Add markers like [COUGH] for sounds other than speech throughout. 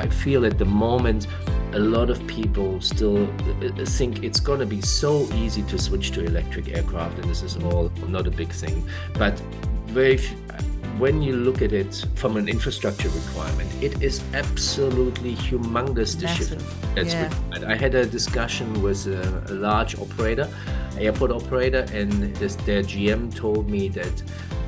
I feel at the moment a lot of people still uh, think it's going to be so easy to switch to electric aircraft, and this is all not a big thing. But very when you look at it from an infrastructure requirement, it is absolutely humongous the shift that's yeah. required. I had a discussion with a, a large operator, airport operator, and this, their GM told me that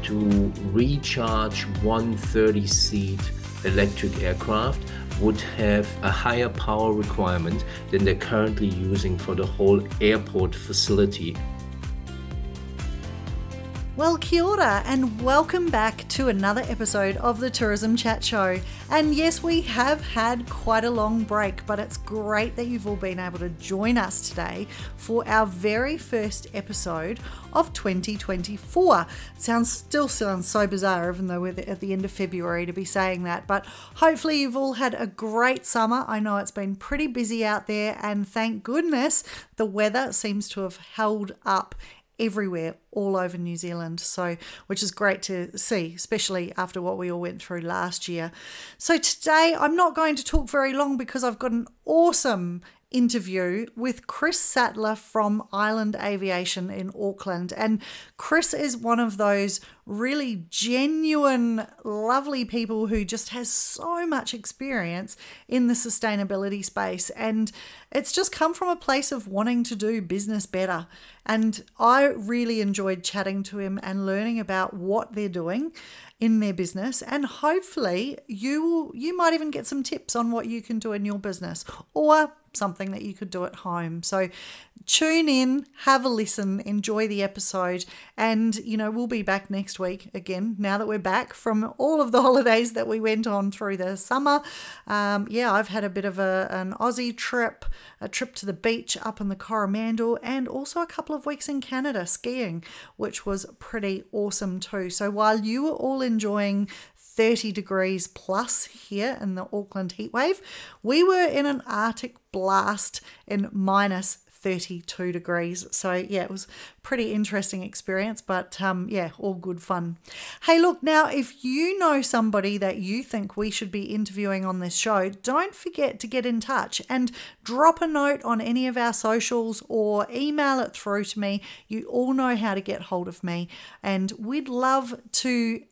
to recharge one 30 seat electric aircraft would have a higher power requirement than they're currently using for the whole airport facility well, kia ora, and welcome back to another episode of the Tourism Chat Show. And yes, we have had quite a long break, but it's great that you've all been able to join us today for our very first episode of 2024. sounds still sounds so bizarre, even though we're at the end of February to be saying that. But hopefully, you've all had a great summer. I know it's been pretty busy out there, and thank goodness the weather seems to have held up everywhere all over New Zealand. So, which is great to see, especially after what we all went through last year. So, today I'm not going to talk very long because I've got an awesome interview with Chris Sattler from Island Aviation in Auckland. And Chris is one of those really genuine, lovely people who just has so much experience in the sustainability space. And it's just come from a place of wanting to do business better. And I really enjoyed chatting to him and learning about what they're doing in their business and hopefully you will you might even get some tips on what you can do in your business or something that you could do at home. So tune in, have a listen, enjoy the episode, and you know, we'll be back next week again now that we're back from all of the [LAUGHS] holidays that we went on through the summer. Um, yeah, I've had a bit of a, an Aussie trip, a trip to the beach up in the Coromandel, and also a couple of weeks in Canada skiing, which was pretty awesome too. So while you were all enjoying 30 degrees plus here in the Auckland heatwave. We were in an Arctic blast in minus 32 degrees. So, yeah, it was pretty interesting experience, but um, yeah, all good fun. Hey, look, now if you know somebody that you think we should be interviewing on this show, don't forget to get in touch and drop a note on any of our socials or email it through to me. You all know how to get hold of me, and we'd love to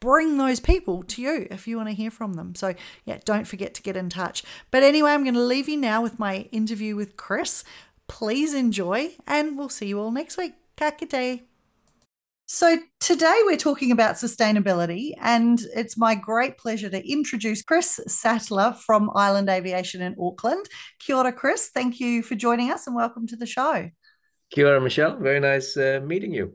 bring those people to you if you want to hear from them. So, yeah, don't forget to get in touch. But anyway, I'm going to leave you now with my interview with Chris. Please enjoy, and we'll see you all next week. Ka kite. So, today we're talking about sustainability, and it's my great pleasure to introduce Chris Sattler from Island Aviation in Auckland. Kia ora, Chris. Thank you for joining us and welcome to the show. Kia ora, Michelle. Very nice uh, meeting you.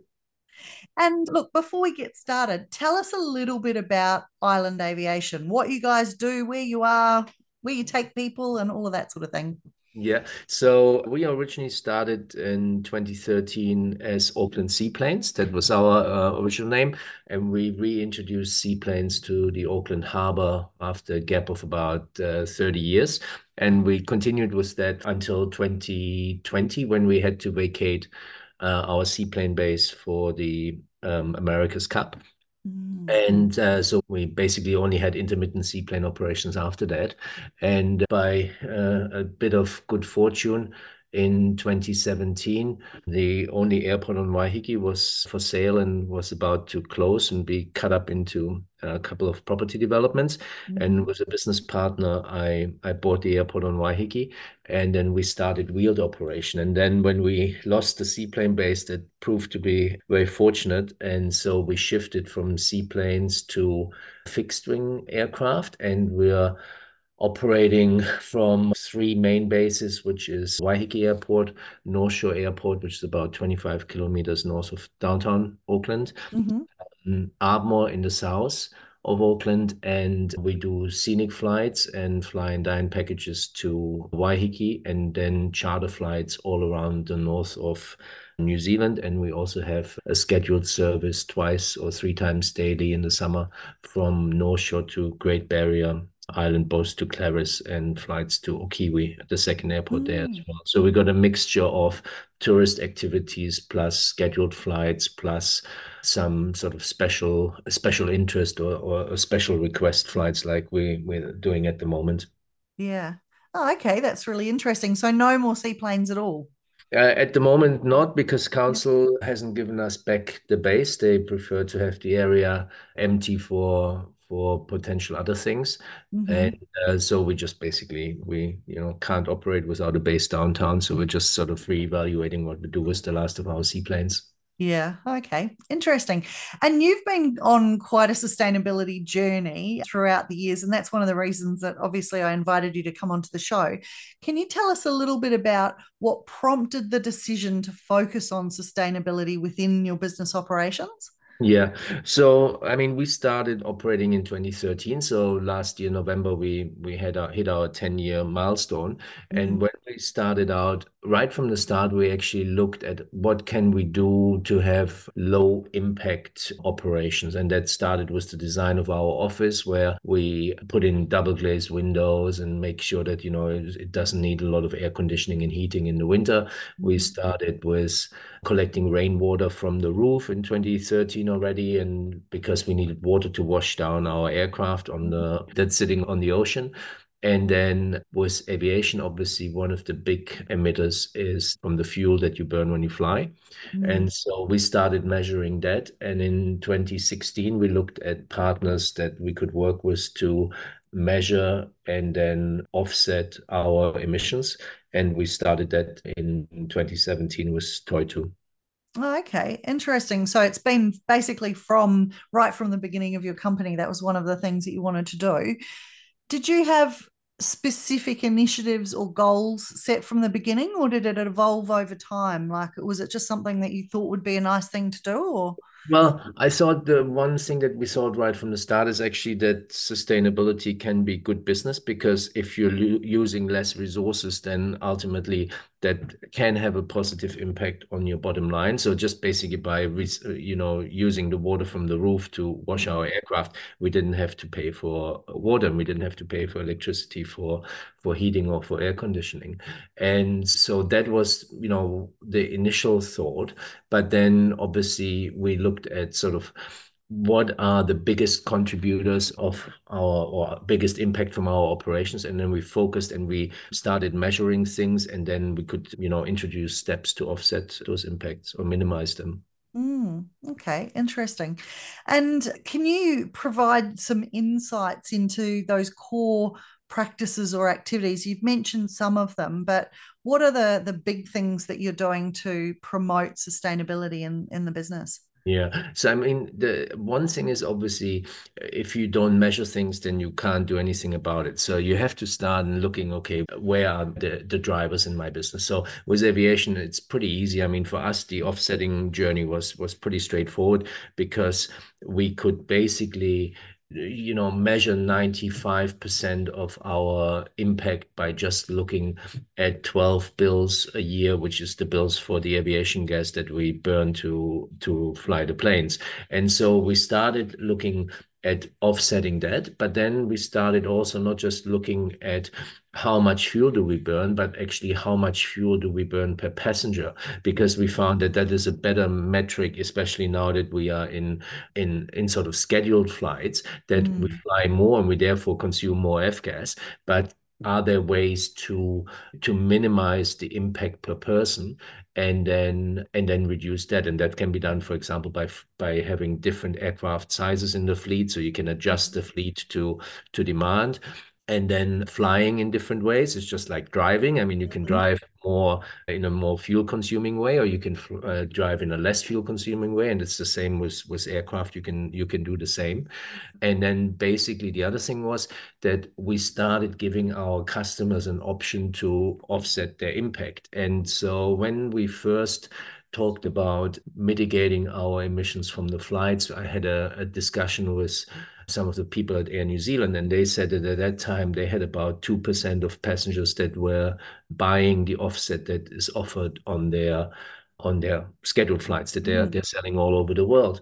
And look, before we get started, tell us a little bit about Island Aviation, what you guys do, where you are, where you take people, and all of that sort of thing. Yeah, so we originally started in 2013 as Auckland Seaplanes. That was our uh, original name. And we reintroduced seaplanes to the Auckland Harbor after a gap of about uh, 30 years. And we continued with that until 2020 when we had to vacate uh, our seaplane base for the um, America's Cup. Mm. And uh, so we basically only had intermittent seaplane operations after that. And by uh, a bit of good fortune, in 2017. The only airport on Waiheke was for sale and was about to close and be cut up into a couple of property developments. Mm-hmm. And with a business partner, I, I bought the airport on Waiheke and then we started wheeled operation. And then when we lost the seaplane base, that proved to be very fortunate. And so we shifted from seaplanes to fixed wing aircraft and we're operating from three main bases, which is Waiheke Airport, North Shore Airport, which is about 25 kilometers north of downtown Auckland, mm-hmm. um, Ardmore in the south of Auckland, and we do scenic flights and fly and dine packages to Waiheke, and then charter flights all around the north of New Zealand. And we also have a scheduled service twice or three times daily in the summer from North Shore to Great Barrier island, both to Claris and flights to Okiwi, the second airport mm. there as mm. well. So we got a mixture of tourist activities plus scheduled flights plus some sort of special special interest or, or special request flights like we, we're doing at the moment. Yeah. Oh, okay. That's really interesting. So no more seaplanes at all. Uh, at the moment, not because council hasn't given us back the base. They prefer to have the area empty for for potential other things, mm-hmm. and uh, so we just basically we you know can't operate without a base downtown. So we're just sort of reevaluating what we do with the last of our seaplanes. Yeah. Okay. Interesting. And you've been on quite a sustainability journey throughout the years. And that's one of the reasons that obviously I invited you to come onto the show. Can you tell us a little bit about what prompted the decision to focus on sustainability within your business operations? Yeah. So, I mean, we started operating in 2013. So last year, November, we we had our, hit our 10 year milestone. Mm-hmm. And when we started out, right from the start, we actually looked at what can we do to have low impact operations. And that started with the design of our office, where we put in double glazed windows and make sure that, you know, it, it doesn't need a lot of air conditioning and heating in the winter. We mm-hmm. started with collecting rainwater from the roof in 2013 already and because we needed water to wash down our aircraft on the that's sitting on the ocean and then with aviation, obviously, one of the big emitters is from the fuel that you burn when you fly. Mm. And so we started measuring that. And in 2016, we looked at partners that we could work with to measure and then offset our emissions. And we started that in 2017 with Toitū. Oh, okay, interesting. So it's been basically from right from the beginning of your company. That was one of the things that you wanted to do. Did you have specific initiatives or goals set from the beginning, or did it evolve over time? Like, was it just something that you thought would be a nice thing to do, or? Well, I thought the one thing that we thought right from the start is actually that sustainability can be good business because if you're using less resources, then ultimately that can have a positive impact on your bottom line. So just basically by you know using the water from the roof to wash mm-hmm. our aircraft, we didn't have to pay for water and we didn't have to pay for electricity for for heating or for air conditioning. And so that was you know the initial thought. But then obviously we looked at sort of what are the biggest contributors of our or biggest impact from our operations? And then we focused and we started measuring things and then we could you know introduce steps to offset those impacts or minimize them. Mm, okay interesting. And can you provide some insights into those core practices or activities? You've mentioned some of them but what are the the big things that you're doing to promote sustainability in in the business yeah. So I mean, the one thing is obviously if you don't measure things, then you can't do anything about it. So you have to start looking, okay, where are the, the drivers in my business? So with aviation, it's pretty easy. I mean, for us, the offsetting journey was was pretty straightforward because we could basically you know measure 95% of our impact by just looking at 12 bills a year which is the bills for the aviation gas that we burn to to fly the planes and so we started looking at offsetting that. But then we started also not just looking at how much fuel do we burn, but actually how much fuel do we burn per passenger? Because we found that that is a better metric, especially now that we are in in in sort of scheduled flights, that mm. we fly more and we therefore consume more avgas. But are there ways to to minimize the impact per person and then and then reduce that and that can be done for example by by having different aircraft sizes in the fleet so you can adjust the fleet to to demand and then flying in different ways. Is just like driving. I mean you can mm-hmm. drive more in a more fuel consuming way or you can uh, drive in a less fuel consuming way and it's the same with with aircraft. You can you can do the same. And then basically the other thing was that we started giving our customers an option to offset their impact. And so when we first talked about mitigating our emissions from the flights i had a, a discussion with some of the people at Air New Zealand, and they said that at that time they had about 2% of passengers that were buying the offset that is offered on their on their scheduled flights that they're mm. they're selling all over the world.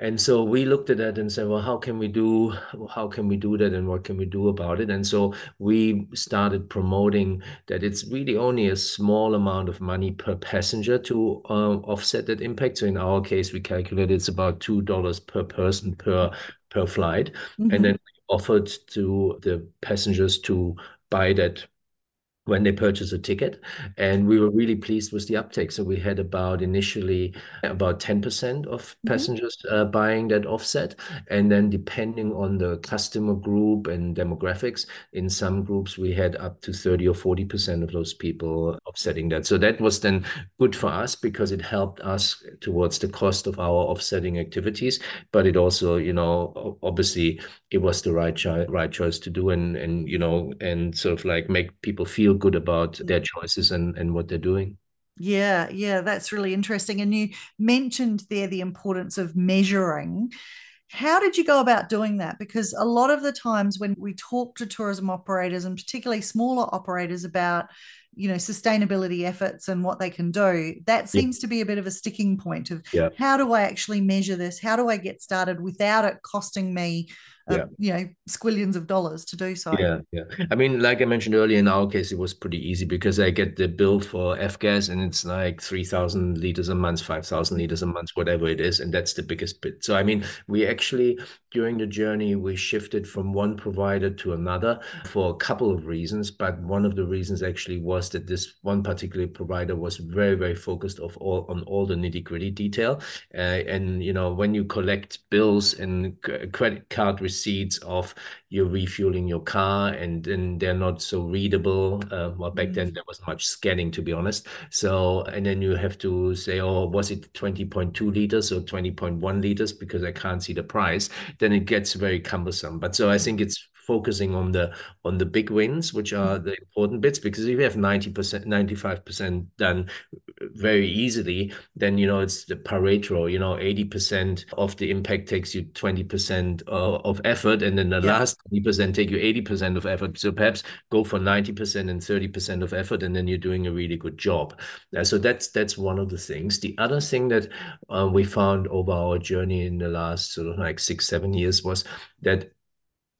And so we looked at that and said, well, how can we do how can we do that and what can we do about it? And so we started promoting that it's really only a small amount of money per passenger to uh, offset that impact. So in our case, we calculated it's about two dollars per person per per flight, mm-hmm. and then we offered to the passengers to buy that when they purchase a ticket. And we were really pleased with the uptake. So we had about initially about 10% of mm-hmm. passengers uh, buying that offset. And then depending on the customer group and demographics, in some groups we had up to 30 or 40% of those people offsetting that. So that was then good for us because it helped us towards the cost of our offsetting activities. But it also, you know, obviously it was the right, cho- right choice to do and, and, you know, and sort of like make people feel good about their choices and, and what they're doing. Yeah, yeah, that's really interesting. And you mentioned there the importance of measuring. How did you go about doing that? Because a lot of the times when we talk to tourism operators and particularly smaller operators about you know sustainability efforts and what they can do that seems to be a bit of a sticking point of yeah. how do i actually measure this how do i get started without it costing me uh, yeah. you know squillions of dollars to do so. Yeah yeah. I mean like i mentioned earlier in our case it was pretty easy because i get the bill for avgas and it's like 3000 liters a month 5000 liters a month whatever it is and that's the biggest bit. So i mean we actually during the journey we shifted from one provider to another for a couple of reasons but one of the reasons actually was that this one particular provider was very very focused of all on all the nitty gritty detail. Uh, and you know when you collect bills and credit card receipts receipts of you refueling your car and then they're not so readable. Uh, well, back then mm. there wasn't much scanning, to be honest. So, and then you have to say, oh, was it 20.2 liters or 20.1 liters because I can't see the price. Then it gets very cumbersome. But so I think it's focusing on the on the big wins, which are mm. the important bits. Because if you have ninety percent, ninety five percent done very easily, then you know it's the Pareto. You know, eighty percent of the impact takes you twenty percent of effort, and then the yeah. last twenty percent take you eighty percent of effort. So perhaps go for ninety percent and thirty percent of effort, and then you're doing a really good job. Uh, so that's that's one of the things. The other thing that uh, we found over our journey in the last sort of like six seven years was that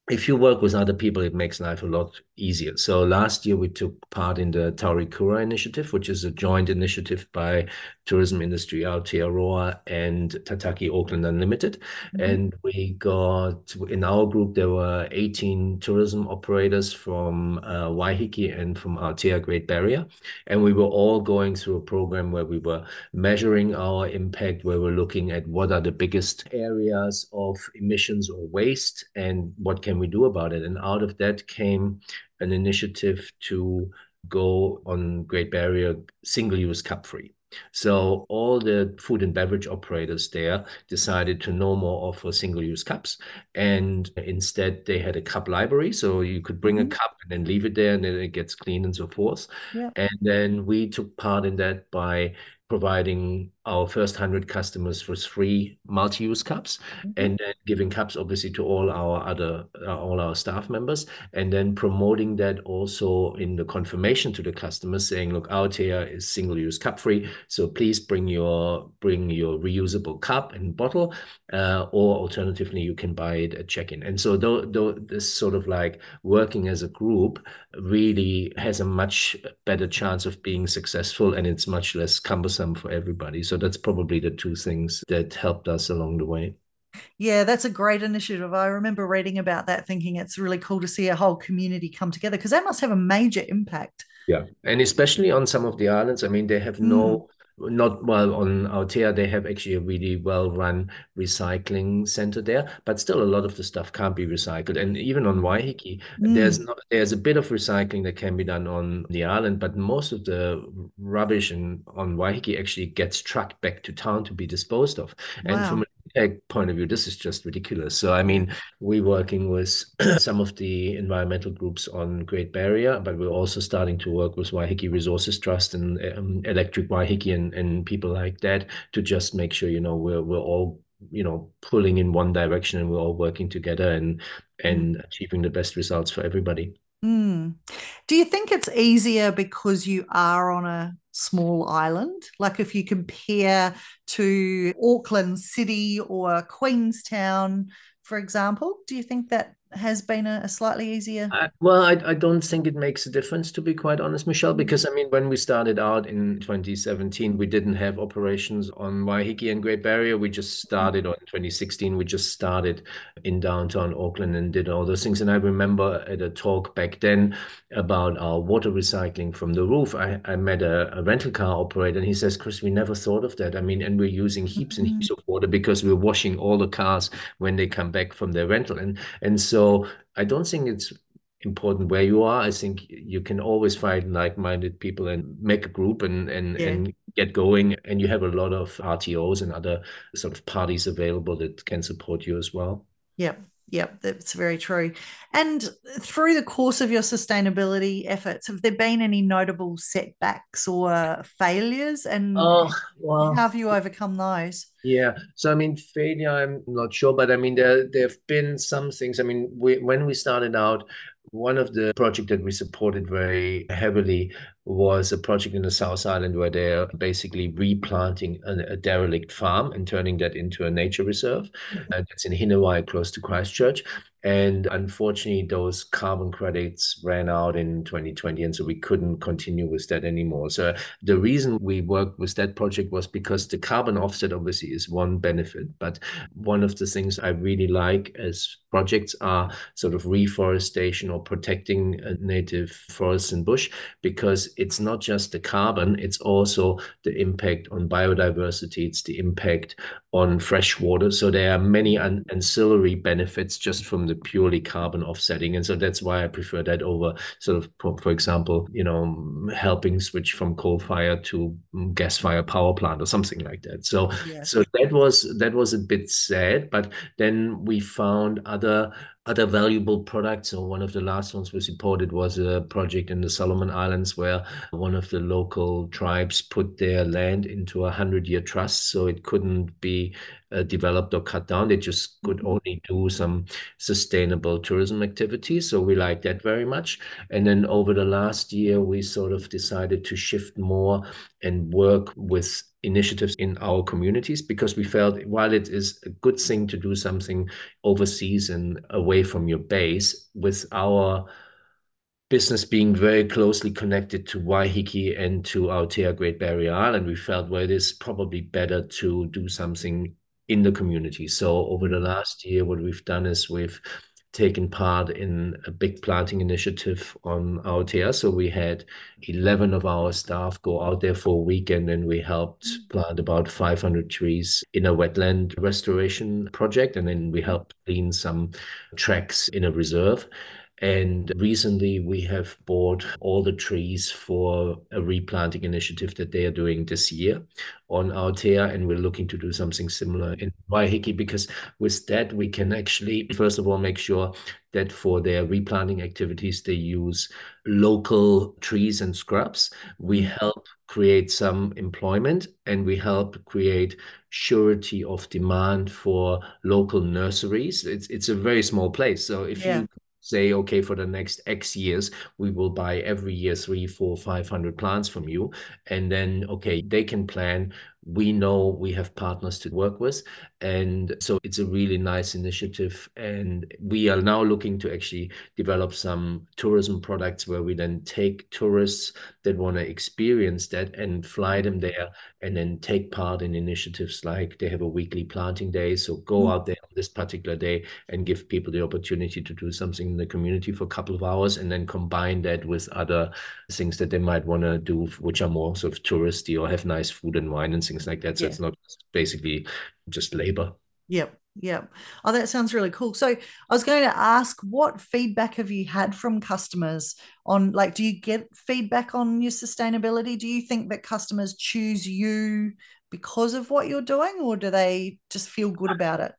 if you work with other people, it makes life a lot easier. So last year we took part in the Taurikura initiative, which is a joint initiative by tourism industry Aotearoa and Tataki Auckland Unlimited. Mm-hmm. And we got in our group there were 18 tourism operators from uh, Waiheke and from Aotea Great Barrier, and we were all going through a program where we were measuring our impact, where we're looking at what are the biggest areas of emissions or waste and what can we do about it. And out of that came an initiative to go on Great Barrier single-use cup-free. So all the food and beverage operators there decided to no more offer single-use cups, and instead they had a cup library. So you could bring mm-hmm. a cup and then leave it there, and then it gets clean and so forth. Yeah. And then we took part in that by providing our first 100 customers with free multi-use cups mm-hmm. and then giving cups obviously to all our other uh, all our staff members and then promoting that also in the confirmation to the customers saying look Aotea is single-use cup free so please bring your bring your reusable cup and bottle uh, or alternatively you can buy it at check-in and so though, though this sort of like working as a group really has a much better chance of being successful and it's much less cumbersome for everybody so that's probably the two things that helped us along the way yeah, that's a great initiative. I remember reading about that, thinking it's really cool to see a whole community come together because that must have a major impact. Yeah, and especially on some of the islands. I mean, they have no mm not well on Aotea, they have actually a really well run recycling center there, but still a lot of the stuff can't be recycled. And even on Waiheke, mm. there's not there's a bit of recycling that can be done on the island, but most of the rubbish in, on Waiheke actually gets trucked back to town to be disposed of. Wow. And from point of view, this is just ridiculous. So, I mean, we're working with [CLEARS THROAT] some of the environmental groups on Great Barrier, but we're also starting to work with Waiheke Resources Trust and um, Electric Waiheke and, and people like that to just make sure, you know, we're, we're all you know pulling in one direction and we're all working together and and mm. achieving the best results for everybody Mm. Do you think it's easier because you are on a small island? Like if you compare to Auckland City or Queenstown, for example, do you think that has been a, a slightly easier. I, well, I, I don't think it makes a difference, to be quite honest, Michelle, mm-hmm. because I mean, when we started out in 2017, we didn't have operations on Waiheke and Great Barrier. We just mm-hmm. started, or in 2016, we just started in downtown Auckland and did all those things. And I remember at a talk back then about our water recycling from the roof, I, I met a, a rental car operator and he says, Chris, we never thought of that. I mean, and we're using heaps and heaps mm-hmm. of water because we're washing all the cars when they come back from their rental. And, and so so I don't think it's important where you are. I think you can always find like-minded people and make a group and and, yeah. and get going. And you have a lot of RTOs and other sort of parties available that can support you as well. Yep. Yep, that's very true. And through the course of your sustainability efforts, have there been any notable setbacks or failures? And oh, well, how have you overcome those? Yeah, so I mean, failure, I'm not sure, but I mean, there there have been some things. I mean, we, when we started out, one of the projects that we supported very heavily was a project in the South Island where they're basically replanting a, a derelict farm and turning that into a nature reserve. Mm-hmm. Uh, it's in Hinewai, close to Christchurch. And unfortunately, those carbon credits ran out in 2020, and so we couldn't continue with that anymore. So the reason we worked with that project was because the carbon offset obviously is one benefit, but one of the things I really like as projects are sort of reforestation or protecting native forests and bush, because it's not just the carbon, it's also the impact on biodiversity, it's the impact on fresh water. So there are many an ancillary benefits just from the purely carbon offsetting. And so that's why I prefer that over sort of, for example, you know, helping switch from coal fire to gas fire power plant or something like that. So, so that was, that was a bit sad, but then we found other other valuable products. So one of the last ones we supported was a project in the Solomon Islands where one of the local tribes put their land into a hundred year trust. So it couldn't be uh, developed or cut down. They just could mm-hmm. only do some sustainable tourism activities. So we like that very much. And then over the last year, we sort of decided to shift more and work with initiatives in our communities because we felt while it is a good thing to do something overseas and away from your base with our business being very closely connected to Waiheke and to Aotea Great Barrier Island, we felt well, it is probably better to do something in the community. So over the last year, what we've done is we've taken part in a big planting initiative on Aotea. So we had 11 of our staff go out there for a weekend and we helped mm. plant about 500 trees in a wetland restoration project. And then we helped clean some tracks in a reserve. And recently, we have bought all the trees for a replanting initiative that they are doing this year on Aotea. And we're looking to do something similar in Waiheke because with that, we can actually, first of all, make sure that for their replanting activities, they use local trees and scrubs. We help create some employment and we help create surety of demand for local nurseries. It's it's a very small place. So if yeah. you say, okay, for the next X years, we will buy every year three, four, five hundred plants from you. And then, okay, they can plan we know we have partners to work with. And so it's a really nice initiative. And we are now looking to actually develop some tourism products where we then take tourists that want to experience that and fly them there and then take part in initiatives like they have a weekly planting day. So go mm. out there on this particular day and give people the opportunity to do something in the community for a couple of hours and then combine that with other things that they might want to do, which are more sort of touristy or have nice food and wine and things like that. So yeah. it's not basically just labor. Yep. Yep. Oh, that sounds really cool. So I was going to ask, what feedback have you had from customers on like, do you get feedback on your sustainability? Do you think that customers choose you because of what you're doing, or do they just feel good uh, about it?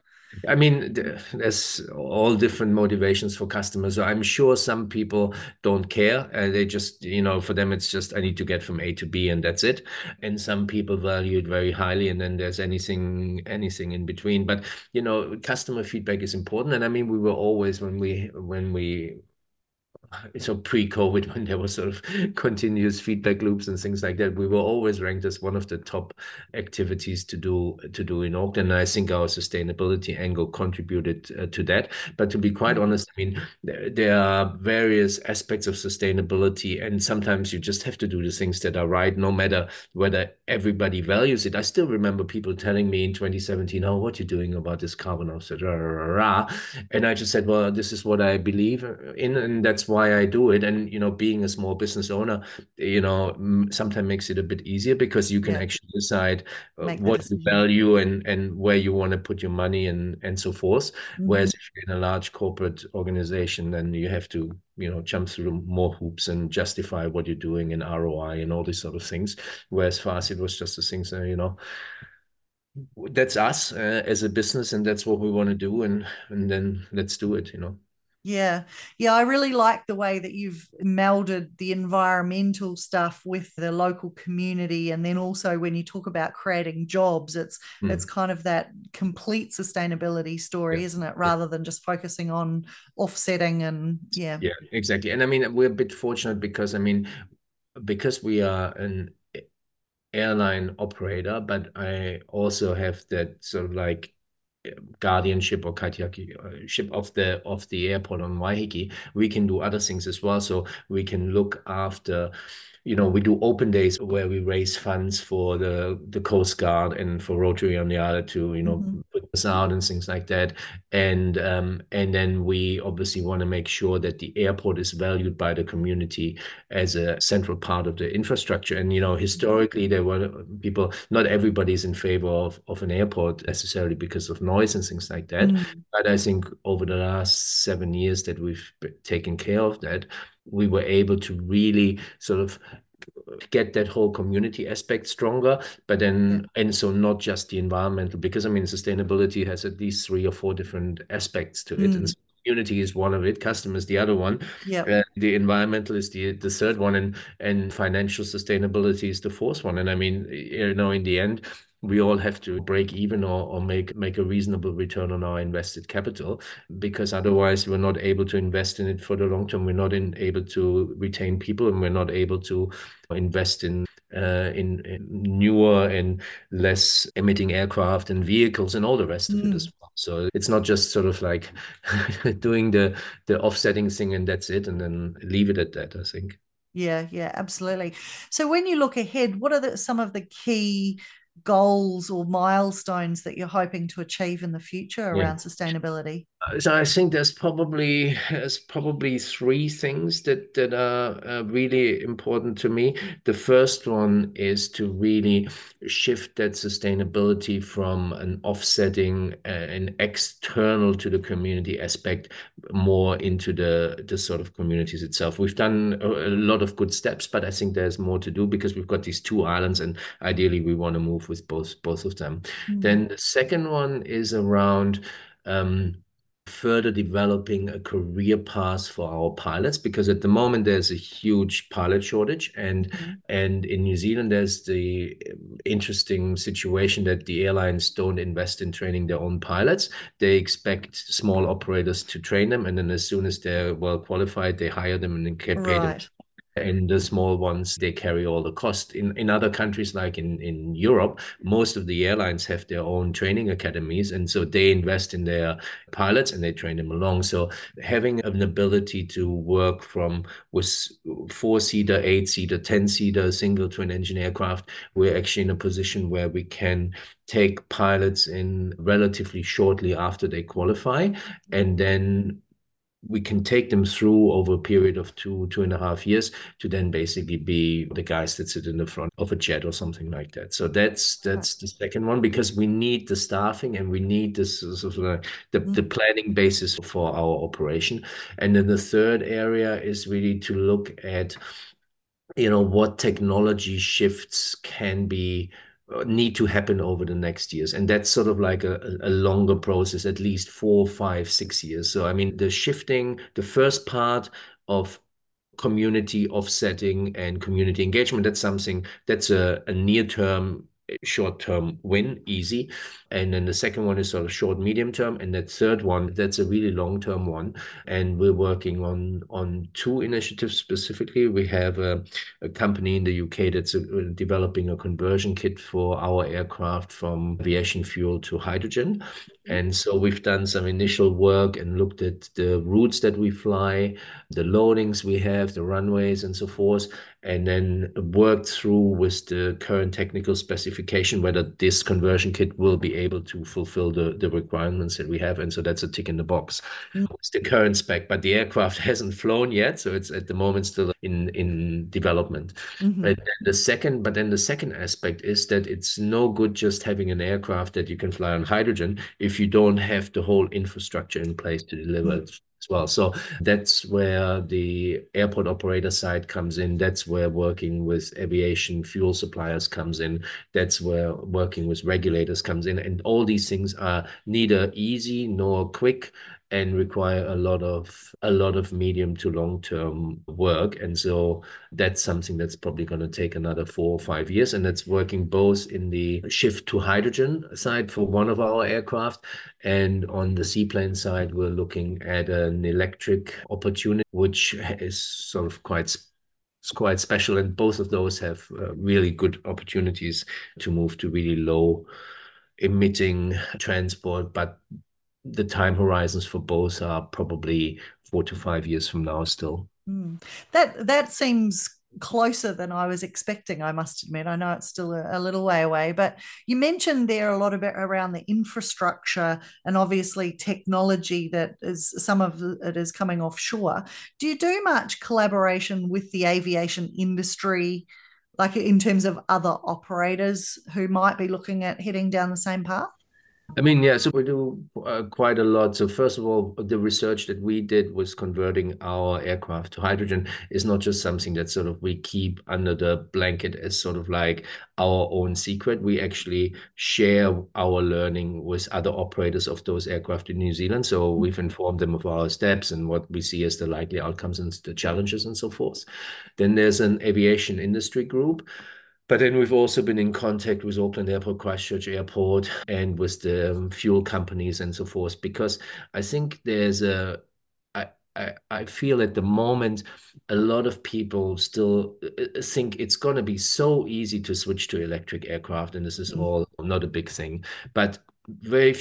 I mean, there's all different motivations for customers. So I'm sure some people don't care. and they just, you know, for them, it's just, I need to get from A to B and that's it. And some people value it very highly. And then there's anything, anything in between. But, you know, customer feedback is important. And I mean, we were always, when we, when we [LAUGHS] so pre-COVID, when there was sort of [LAUGHS] continuous feedback loops and things like that, we were always ranked as one of the top activities to do to do in Auckland. And I think our sustainability angle contributed uh, to that. But to be quite mm-hmm. honest, I mean, there, there, are various aspects of sustainability, and sometimes you just have to do the things that are right, no matter whether everybody values it. I still remember people telling me in 2017, "Oh, what are you doing about this carbon offset?" And I just said, "Well, this is what I believe in, and that's why." Why I do it. And, you know, being a small business owner, you know, sometimes makes it a bit easier because you can yeah. actually decide uh, what you value and, and where you want to put your money and, and so forth. Mm-hmm. Whereas if you're in a large corporate organization, then you have to, you know, jump through more hoops and justify what you're doing in ROI and all these sort of things. Whereas for us, it was just the things, uh, you know, that's us uh, as a business and that's what we want to do and and then let's do it you know yeah. Yeah. I really like the way that you've melded the environmental stuff with the local community. And then also when you talk about creating jobs, it's mm. it's kind of that complete sustainability story, yeah. isn't it? Rather than just focusing on offsetting and yeah. Yeah, exactly. And I mean we're a bit fortunate because I mean, because we are an airline operator, but I also have that sort of like guardianship or kaitiaki uh, ship of the of the airport on Waiheke, we can do other things as well. So we can look after you know, we do open days where we raise funds for the the Coast Guard and for Rotary on the other to, you know, mm-hmm. put this out and things like that. And um, and then we obviously want to make sure that the airport is valued by the community as a central part of the infrastructure. And you know, historically there were people, not everybody's in favor of, of an airport necessarily because of noise and things like that. Mm-hmm. But I think over the last seven years that we've taken care of that, we were able to really sort of get that whole community aspect stronger but then and so not just the environmental because i mean sustainability has at least three or four different aspects to it mm. and community is one of it customers the other one yeah uh, the environmental is the the third one and and financial sustainability is the fourth one and i mean you know in the end we all have to break even or, or make make a reasonable return on our invested capital because otherwise we're not able to invest in it for the long term we're not in, able to retain people and we're not able to invest in uh, in, in, newer and less emitting aircraft and vehicles and all the rest mm. of it as mm. well. So it's not just sort of like [LAUGHS] doing the the offsetting thing and that's it, and then leave it at that. I think. Yeah, yeah, absolutely. So when you look ahead, what are the, some of the key goals or milestones that you're hoping to achieve in the future around yeah. sustainability? So I think there's probably there's probably three things that that are uh, really important to me. The first one is to really shift that sustainability from an offsetting uh, an external to the community aspect more into the the sort of communities itself. We've done a, a lot of good steps, but I think there's more to do because we've got these two islands, and ideally we want to move with both both of them. Mm-hmm. Then the second one is around um, further developing a career path for our pilots because at the moment there's a huge pilot shortage and mm-hmm. and in New Zealand there's the interesting situation that the airlines don't invest in training their own pilots. They expect small operators to train them and then as soon as they're well qualified they hire them and then get paid. Right and the small ones they carry all the cost. In in other countries like in in europe most of the airlines have their own training academies and so they invest in their pilots and they train them along. So having an ability to work from with four seater eight seater ten seater single twin engine aircraft we're actually in a position where we can take pilots in relatively shortly after they qualify and then we can take them through over a period of two two and a half years to then basically be the guys that sit in the front of a jet or something like that. So that's that's the second one because we need the staffing and we need this sort of like the, mm-hmm. the planning basis for our operation. And then the third area is really to look at you know what technology shifts can be need to happen over the next years. And that's sort of like a, a longer process at least four five six years. So i mean the shifting the first part of community offsetting and community engagement that's something that's a, a near term short-term win, easy. And then the second one is sort of short, medium term. And that third one, that's a really long-term one. And we're working on on two initiatives specifically. We have a, a company in the UK that's a, uh, developing a conversion kit for our aircraft from aviation fuel to hydrogen. And so we've done some initial work and looked at the routes that we fly, the loadings we have, the runways, and so forth, and then worked through with the current technical specification whether this conversion kit will be able to fulfill the, the requirements that we have. And so that's a tick in the box. Mm. It's the current spec, but the aircraft [LAUGHS] hasn't flown yet. So it's at the moment still in, in development. Mm-hmm. And the second, but then the second aspect is that it's no good just having an aircraft that you can fly on hydrogen if you don't have the whole infrastructure in place to deliver mm-hmm. it as well. So that's where the airport operator side comes in. That's where working with aviation fuel suppliers comes in. That's where working with regulators comes in. And all these things are neither easy nor quick and require a lot of a lot of medium to long term work. And so that's something that's probably going to take another four or five years. And that's working both in the shift to hydrogen side for one of our aircraft and on the seaplane side we're looking at an electric opportunity which is sort of quite it's quite special. And both of those have uh, really good opportunities to move to really low emitting transport but the time horizons for both are probably four to five years from now still. Mm. That that seems closer than I was expecting, I must admit. I know it's still a, a, little way away, but you mentioned there a lot about around the infrastructure and obviously technology that is some of it is coming offshore. Do you do much collaboration with the aviation industry, like in terms of other operators who might be looking at heading down the same path? I mean, yeah, so we do uh, quite a lot. So first of all, the research that we did was converting our aircraft to hydrogen is not just something that sort of we keep under the blanket as sort of like our own secret. We actually share our learning with other operators of those aircraft in New Zealand. So we've informed them of our steps and what we see as the likely outcomes and the challenges and so forth. Then there's an aviation industry group but then we've also been in contact with Auckland Airport, Christchurch Airport, and with the um, fuel companies and so forth, because I think there's a I, I, I feel at the moment a lot of people still uh, uh, think it's going to be so easy to switch to electric aircraft, and this is mm. all not a big thing. But very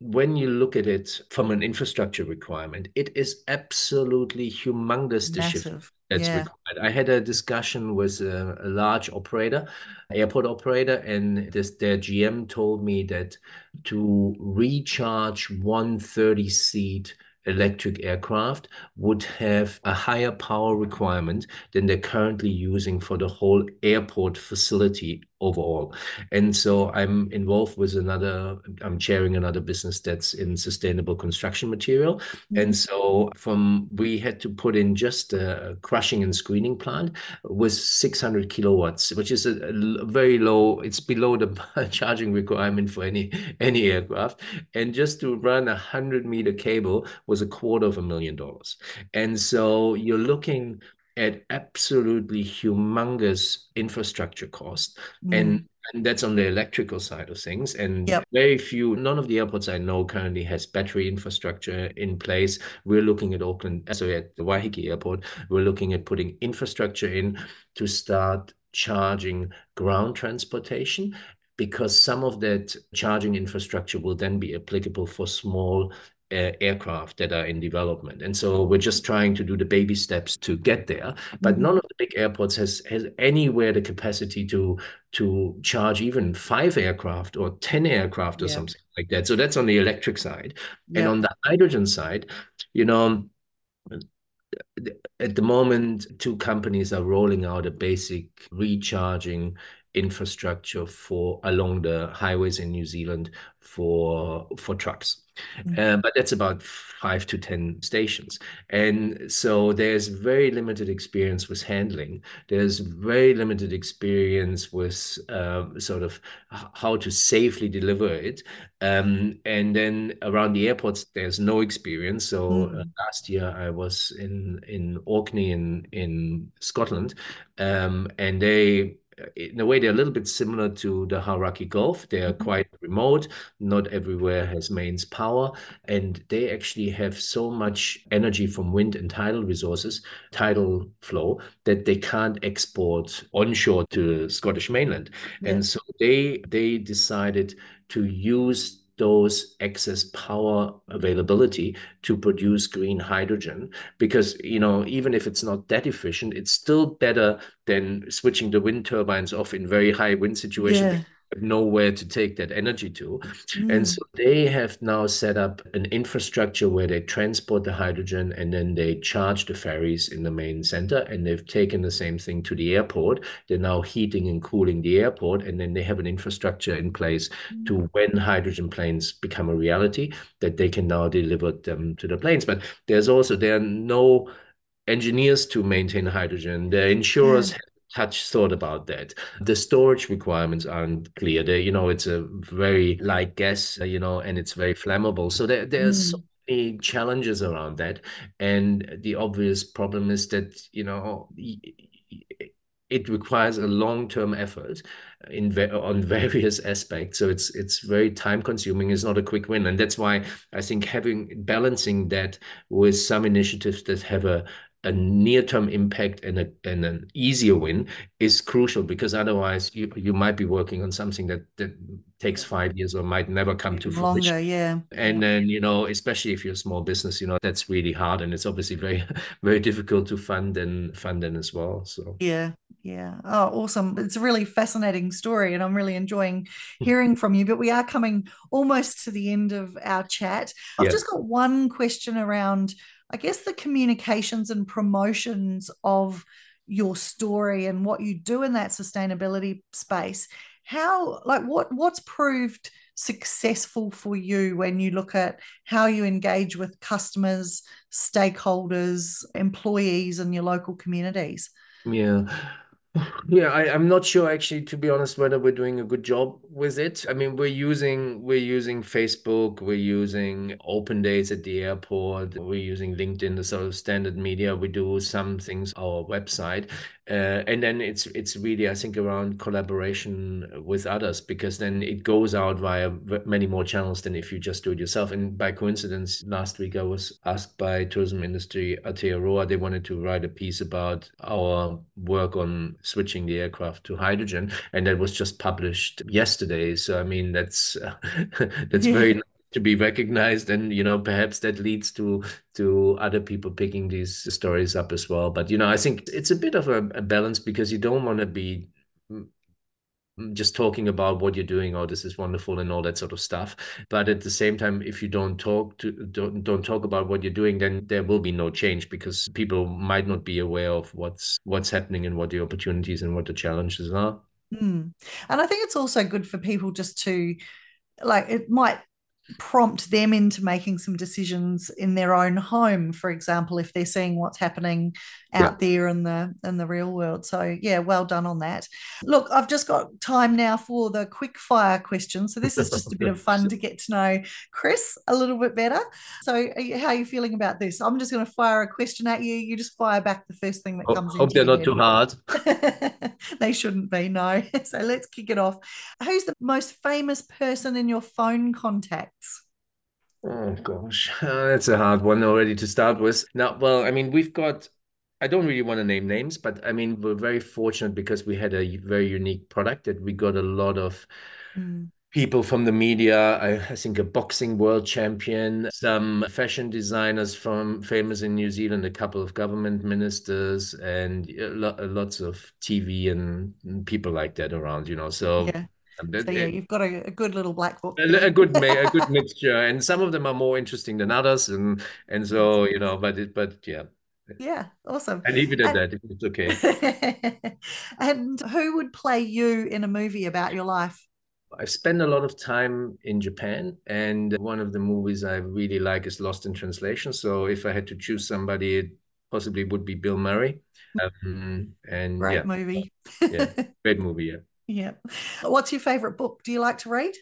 when you look at it from an infrastructure requirement, it is absolutely humongous to shift that's yeah. required. I had a discussion with a, a, large operator, airport operator, and this their GM told me that to recharge one 30 seat electric aircraft would have a higher power requirement than they're currently using for the whole airport facility overall. And so I'm involved with another, I'm chairing another business that's in sustainable construction material. Mm-hmm. And so from, we had to put in just a crushing and screening plant with 600 kilowatts, which is a, a very low, it's below the [LAUGHS] charging requirement for any, any aircraft. And just to run a hundred meter cable was a quarter of a million dollars. And so you're looking at absolutely humongous infrastructure cost mm. and and that's on the electrical side of things and yep. very few none of the airports i know currently has battery infrastructure in place we're looking at auckland so at the waiheke airport we're looking at putting infrastructure in to start charging ground transportation because some of that charging infrastructure will then be applicable for small uh, aircraft that are in development and so we're just trying to do the baby steps to get there but mm-hmm. none of the big airports has has anywhere the capacity to to charge even five aircraft or 10 aircraft or yeah. something like that so that's on the electric side yeah. and on the hydrogen side you know at the moment two companies are rolling out a basic recharging infrastructure for along the highways in New Zealand for for trucks. Mm-hmm. Uh, but that's about five to 10 stations. And so there's very limited experience with handling. There's very limited experience with uh, sort of how to safely deliver it. Um, and then around the airports, there's no experience. So mm-hmm. uh, last year I was in, in Orkney in, in Scotland, um, and they in a way, they're a little bit similar to the Hauraki Gulf. They are mm-hmm. quite remote. Not everywhere has mains power. And they actually have so much energy from wind and tidal resources, tidal flow, that they can't export onshore to Scottish mainland. Yeah. And so they they decided to use those excess power availability to produce green hydrogen because you know even if it's not that efficient it's still better than switching the wind turbines off in very high wind situations yeah nowhere to take that energy to. Mm. And so they have now set up an infrastructure where they transport the hydrogen and then they charge the ferries in the main center. And they've taken the same thing to the airport. They're now heating and cooling the airport. And then they have an infrastructure in place mm. to when hydrogen planes become a reality, that they can now deliver them to the planes. But there's also, there are no engineers to maintain hydrogen. The insurers yeah touch thought about that. The storage requirements aren't clear. They, you know, it's a very light gas, uh, you know, and it's very flammable. So there, there's mm. so many challenges around that. And the obvious problem is that, you know, it requires a long-term effort in on [LAUGHS] various aspects so it's it's very time consuming it's not a quick win and that's why i think having balancing that with some initiatives that have a a near-term impact and, a, and an easier win is crucial because otherwise you, you might be working on something that, that takes five years or might never come to longer fruition. yeah. And then you know especially if you're a small business you know that's really hard and it's obviously very [LAUGHS] very difficult to fund and fund in as well so. Yeah yeah. Oh awesome. It's a really fascinating story and i'm really enjoying [LAUGHS] hearing from you but we are coming almost to the end of our chat. I've yeah. just got one question around I guess the communications and promotions of your story and what you do in that sustainability space how like what what's proved successful for you when you look at how you engage with customers stakeholders employees and your local communities? Yeah yeah, I, I'm not sure actually, to be honest, whether we're doing a good job with it. I mean, we're using we're using Facebook, we're using open days at the airport, we're using LinkedIn, the sort of standard media. We do some things our website, uh, and then it's it's really I think around collaboration with others because then it goes out via many more channels than if you just do it yourself. And by coincidence, last week I was asked by tourism industry Aotearoa they wanted to write a piece about our work on switching the aircraft to hydrogen, and that was just published yesterday. So I mean, that's uh, [LAUGHS] that's very to be recognized and you know perhaps that leads to to other people picking these stories up as well but you know i think it's a bit of a, a balance because you don't want to be just talking about what you're doing oh this is wonderful and all that sort of stuff. But at the same time if you don't talk to don't, don't talk about what you're doing then there will be no change because people might not be aware of what's what's happening and what the opportunities and what the challenges are. Mm. and i think it's also good for people just to like it might prompt them into making some decisions in their own home. For example if they're seeing what's happening out yeah. there in the in the real world so yeah well done on that look i've just got time now for the quick fire question. so this is just a bit of fun to get to know chris a little bit better so are you, how are you feeling about this i'm just going to fire a question at you you just fire back the first thing that comes in. hope they're not too hard [LAUGHS] they shouldn't be no [LAUGHS] so let's kick it off who's the most famous person in your phone contacts Oh gosh, uh, [LAUGHS] that's a hard one already to start with. Now, well, I mean, we've got. I don't really want to name names, but I mean, we're very fortunate because we had a very unique product that we got a lot of mm. people from the media. I, I, think a boxing world champion, some fashion designers from famous in New Zealand, a couple of government ministers, and lots of TV and people like that around. You know, so. Yeah so yeah, you've got a, a good little black book. A, a good a good mixture, and some of them are more interesting than others, and and so [LAUGHS] you know, but it, but yeah. Yeah, awesome. And it at and, that it's okay. [LAUGHS] and who would play you in a movie about your life? I've spent a lot of time in Japan, and one of the movies I really like is Lost in Translation. So if I had to choose somebody, it possibly would be Bill Murray. Um, and great yeah, movie. yeah, [LAUGHS] great movie. Yeah. Yeah. What's your favorite book? Do you like to read?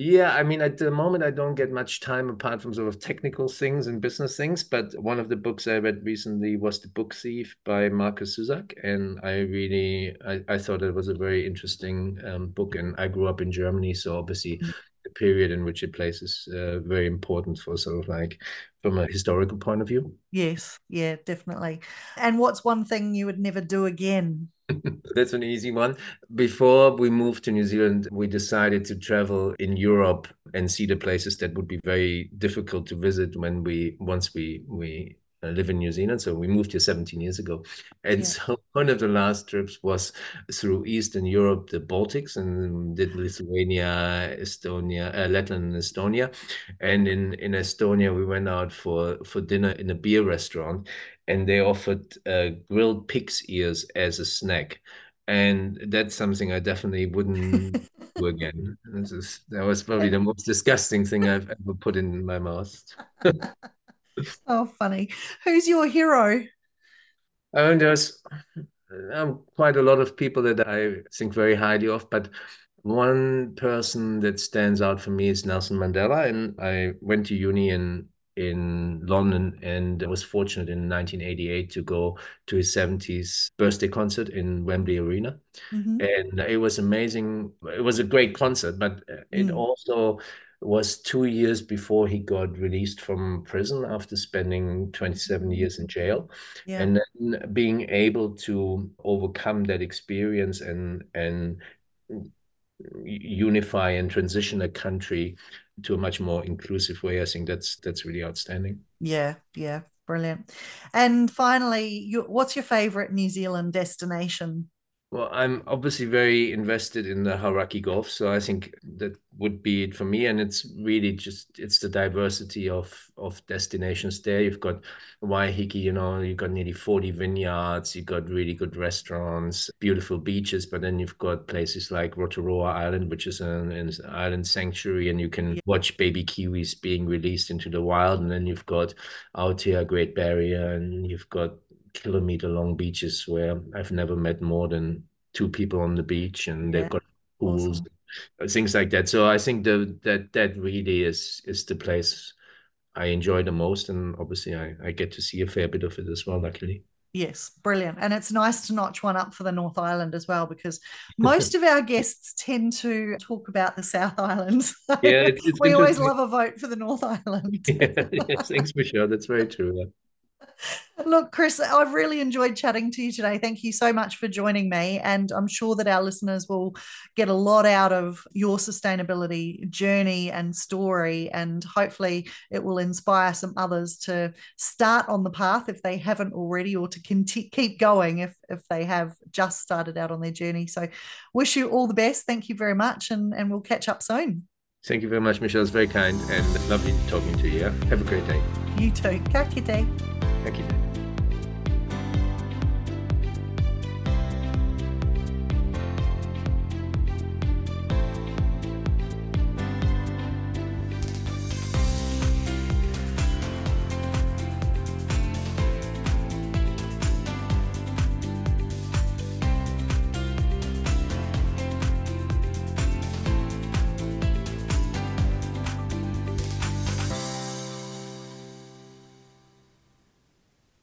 Yeah, I mean, at the moment, I don't get much time apart from sort of technical things and business things. But one of the books I read recently was The Book Thief by Markus Zusak. And I really, I, I thought it was a very interesting um, book. And I grew up in Germany. So obviously, mm. the period in which it plays is uh, very important for sort of like from a historical point of view. Yes, yeah, definitely. And what's one thing you would never do again? [LAUGHS] That's an easy one. Before we moved to New Zealand, we decided to travel in Europe and see the places that would be very difficult to visit when we once we we uh, live in New Zealand. So we moved here 17 years ago. And yeah. so [LAUGHS] one of the last trips was through Eastern Europe, the Baltics, and did Lithuania, Estonia, uh, Latvia, and Estonia. And in, in Estonia, we went out for, for dinner in a beer restaurant, and they offered uh, grilled pig's ears as a snack. And that's something I definitely wouldn't do [LAUGHS] again. Is, that was probably the most disgusting thing I've ever put in my mouth. [LAUGHS] [LAUGHS] oh, funny. Who's your hero? Oh, there's um, quite a lot of people that I think very highly of, but one person that stands out for me is Nelson Mandela. And I went to uni in in London and I was fortunate in 1988 to go to his 70s birthday concert in Wembley Arena. Mm-hmm. And it was amazing. It was a great concert, but it mm. also was two years before he got released from prison after spending 27 mm-hmm. years in jail. Yeah. and then being able to overcome that experience and and unify and transition a country to a much more inclusive way i think that's that's really outstanding. Yeah yeah brilliant. And finally you, what's your favorite new zealand destination well, I'm obviously very invested in the Hauraki Gulf, so I think that would be it for me. And it's really just it's the diversity of of destinations there. You've got Waiheke, you know, you've got nearly 40 vineyards, you've got really good restaurants, beautiful beaches, but then you've got places like Rotoroa Island, which is an, an island sanctuary, and you can yeah. watch baby kiwis being released into the wild. And then you've got Aotea Great Barrier, and you've got kilometer long beaches where I've never met more than two people on the beach and yeah. they've got pools, awesome. things like that. So I think the, that that really is is the place I enjoy the most, and obviously I, I get to see a fair bit of it as well, luckily. Yes, brilliant. And it's nice to notch one up for the North Island as well, because [LAUGHS] most of our guests tend to talk about the South Island. yeah, it's, it's [LAUGHS] we always love a vote for the North Island. yeah, [LAUGHS] yeah, thanks for sure. That's very true. Look, Chris, I've really enjoyed chatting to you today. Thank you so much for joining me. And I'm sure that our listeners will get a lot out of your sustainability journey and story. And hopefully, it will inspire some others to start on the path if they haven't already, or to continue, keep going if, if they have just started out on their journey. So, wish you all the best. Thank you very much. And, and we'll catch up soon. Thank you very much, Michelle. It's very kind and lovely talking to you. Have a great day. You too. Ka kite. Kite.